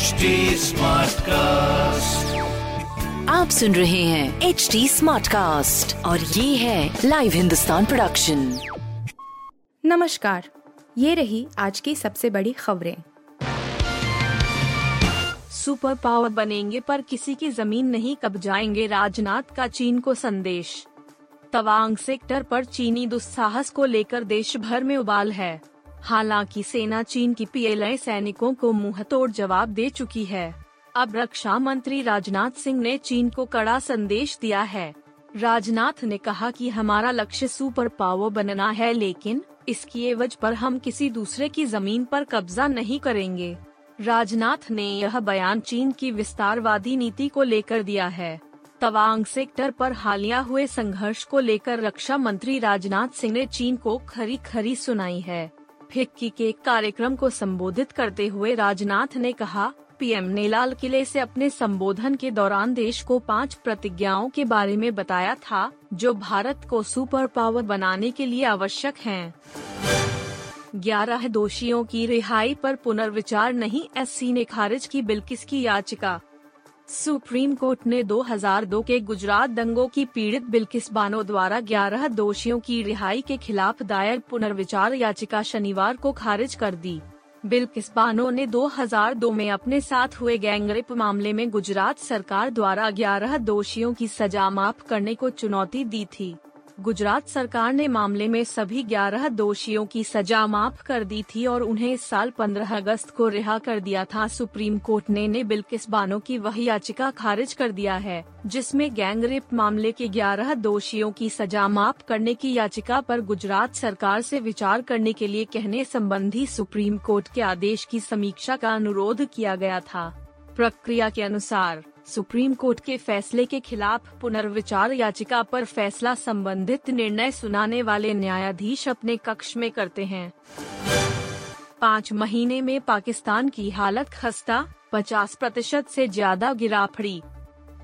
HD Smartcast. आप सुन रहे हैं एच डी स्मार्ट कास्ट और ये है लाइव हिंदुस्तान प्रोडक्शन नमस्कार ये रही आज की सबसे बड़ी खबरें। सुपर पावर बनेंगे पर किसी की ज़मीन नहीं कब जाएँगे राजनाथ का चीन को संदेश? तवांग सेक्टर पर चीनी दुस्साहस को लेकर देश भर में उबाल है। हालाँकि सेना चीन की पीएलआई सैनिकों को मुँह तोड़ जवाब दे चुकी है। अब रक्षा मंत्री राजनाथ सिंह ने चीन को कड़ा संदेश दिया है। राजनाथ ने कहा कि हमारा लक्ष्य सुपर पावर बनना है, लेकिन इसकी एवज पर हम किसी दूसरे की ज़मीन पर कब्जा नहीं करेंगे। राजनाथ ने यह बयान चीन की विस्तारवादी नीति को लेकर दिया है। तवांग सेक्टर पर हालिया हुए संघर्ष को लेकर रक्षा मंत्री राजनाथ सिंह ने चीन को खरी खरी सुनाई है। फिक्की के कार्यक्रम को संबोधित करते हुए राजनाथ ने कहा, पीएम ने लाल किले से अपने संबोधन के दौरान देश को पाँच प्रतिज्ञाओं के बारे में बताया था, जो भारत को सुपर पावर बनाने के लिए आवश्यक हैं। ग्यारह दोषियों की रिहाई पर पुनर्विचार नहीं, एससी ने खारिज की बिल्किस की याचिका सुप्रीम कोर्ट ने 2002 के गुजरात दंगों की पीड़ित बिल्किस बानो द्वारा 11 दोषियों की रिहाई के खिलाफ दायर पुनर्विचार याचिका शनिवार को खारिज कर दी। बिल्किस बानो ने 2002 में अपने साथ हुए गैंगरेप मामले में गुजरात सरकार द्वारा 11 दोषियों की सजा माफ़ करने को चुनौती दी थी। गुजरात सरकार ने मामले में सभी 11 दोषियों की सजा माफ़ कर दी थी और उन्हें इस साल 15 अगस्त को रिहा कर दिया था। सुप्रीम कोर्ट ने ने बिल्किस बानो की वही याचिका खारिज कर दिया है, जिसमें गैंगरेप मामले के 11 दोषियों की सजा माफ़ करने की याचिका पर गुजरात सरकार से विचार करने के लिए कहने संबंधी सुप्रीम कोर्ट के आदेश की समीक्षा का अनुरोध किया गया था। प्रक्रिया के अनुसार सुप्रीम कोर्ट के फैसले के खिलाफ पुनर्विचार याचिका पर फैसला संबंधित निर्णय सुनाने वाले न्यायाधीश अपने कक्ष में करते हैं। पाँच महीने में पाकिस्तान की हालत खस्ता 50 प्रतिशत से ज़्यादा गिराफड़ी।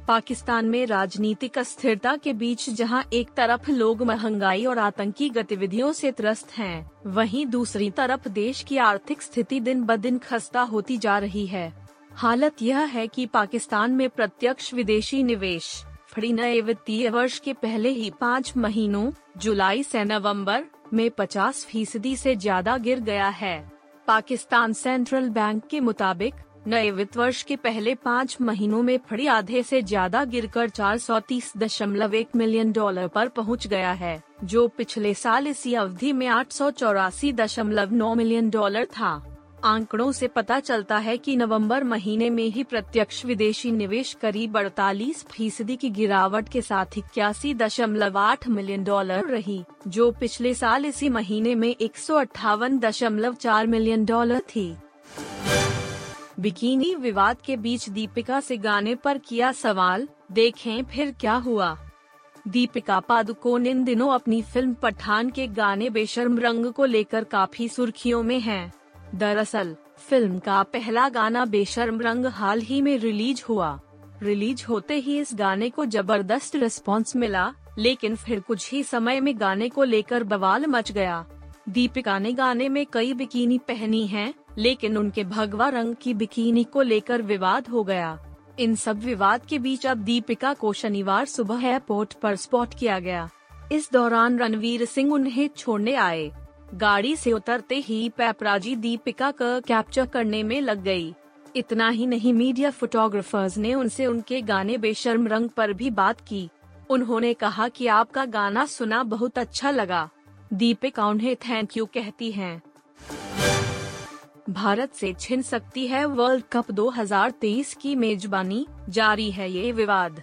पाकिस्तान में राजनीतिक अस्थिरता के बीच जहाँ एक तरफ़ लोग महँगाई और आतंकी गतिविधियों से त्रस्त हैं, वहीं दूसरी तरफ़ देश की आर्थिक स्थिति दिन ब दिन खस्ता होती जा रही है। हालत यह है कि पाकिस्तान में प्रत्यक्ष विदेशी निवेश फड़ी नए वित्तीय वर्ष के पहले ही पाँच महीनों, जुलाई से नवंबर, में 50 फ़ीसदी से ज़्यादा गिर गया है। पाकिस्तान सेंट्रल बैंक के मुताबिक, नए वित्त वर्ष के पहले पाँच महीनों में फड़ी आधे से ज़्यादा गिरकर चार सौ तीस दशमलव एक मिलियन डॉलर पर पहुँच गया है, जो पिछले साल इसी अवधि में आठ मिलियन डॉलर था। आंकड़ों से पता चलता है कि नवंबर महीने में ही प्रत्यक्ष विदेशी निवेश करीब अड़तालीस फ़ीसदी की गिरावट के साथ इक्यासी दशमलव आठ मिलियन डॉलर रही, जो पिछले साल इसी महीने में एक सौ अट्ठावन दशमलव चार मिलियन डॉलर थी बिकिनी विवाद के बीच दीपिका से गाने पर किया सवाल, देखें फिर क्या हुआ दीपिका पादुकोण इन दिनों अपनी फ़िल्म पठान के गाने बेशर्म रंग को लेकर काफ़ी सुर्खियों में हैं। दरअसल फ़िल्म का पहला गाना बेशर्म रंग हाल ही में रिलीज़ हुआ। रिलीज़ होते ही इस गाने को ज़बरदस्त रिस्पांस मिला लेकिन फिर कुछ ही समय में गाने को लेकर बवाल मच गया। दीपिका ने गाने में कई बिकीनी पहनी हैं, लेकिन उनके भगवा रंग की बिकीनी को लेकर विवाद हो गया। इन सब विवाद के बीच अब दीपिका को शनिवार सुबह एयरपोर्ट पर स्पॉट किया गया। इस दौरान रणवीर सिंह उन्हें छोड़ने आए। गाड़ी से उतरते ही पैपराजी दीपिका का कैप्चर करने में लग गई। इतना ही नहीं, मीडिया फोटोग्राफर्स ने उनसे उनके गाने बेशर्म रंग पर भी बात की उन्होंने कहा कि आपका गाना सुना बहुत अच्छा लगा दीपिका उन्हें थैंक यू कहती हैं। भारत से छिन सकती है वर्ल्ड कप 2023 की मेजबानी जारी है ये विवाद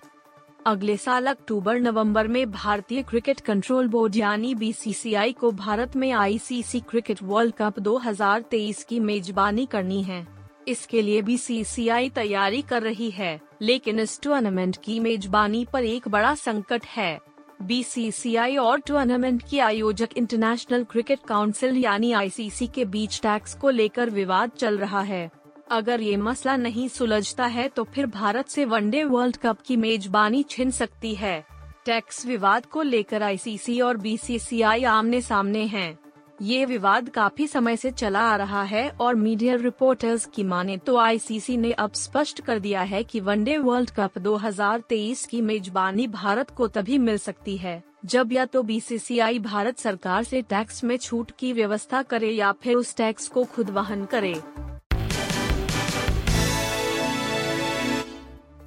अगले साल अक्टूबर नवंबर में भारतीय क्रिकेट कंट्रोल बोर्ड यानी बीसीसीआई को भारत में आईसीसी क्रिकेट वर्ल्ड कप 2023 की मेजबानी करनी है। इसके लिए बीसीसीआई तैयारी कर रही है, लेकिन इस टूर्नामेंट की मेजबानी पर एक बड़ा संकट है। बीसीसीआई और टूर्नामेंट की आयोजक इंटरनेशनल क्रिकेट काउंसिल यानी आईसीसी के बीच टैक्स को लेकर विवाद चल रहा है। अगर ये मसला नहीं सुलझता है तो फिर भारत से वनडे वर्ल्ड कप की मेजबानी छिन सकती है टैक्स विवाद को लेकर आईसीसी और बीसीसीआई आमने सामने हैं। ये विवाद काफ़ी समय से चला आ रहा है और मीडिया रिपोर्टर्स की माने तो आईसीसी ने अब स्पष्ट कर दिया है कि वनडे वर्ल्ड कप 2023 की मेजबानी भारत को तभी मिल सकती है, जब या तो बीसीसीआई भारत सरकार से टैक्स में छूट की व्यवस्था करे या फिर उस टैक्स को खुद वहन करे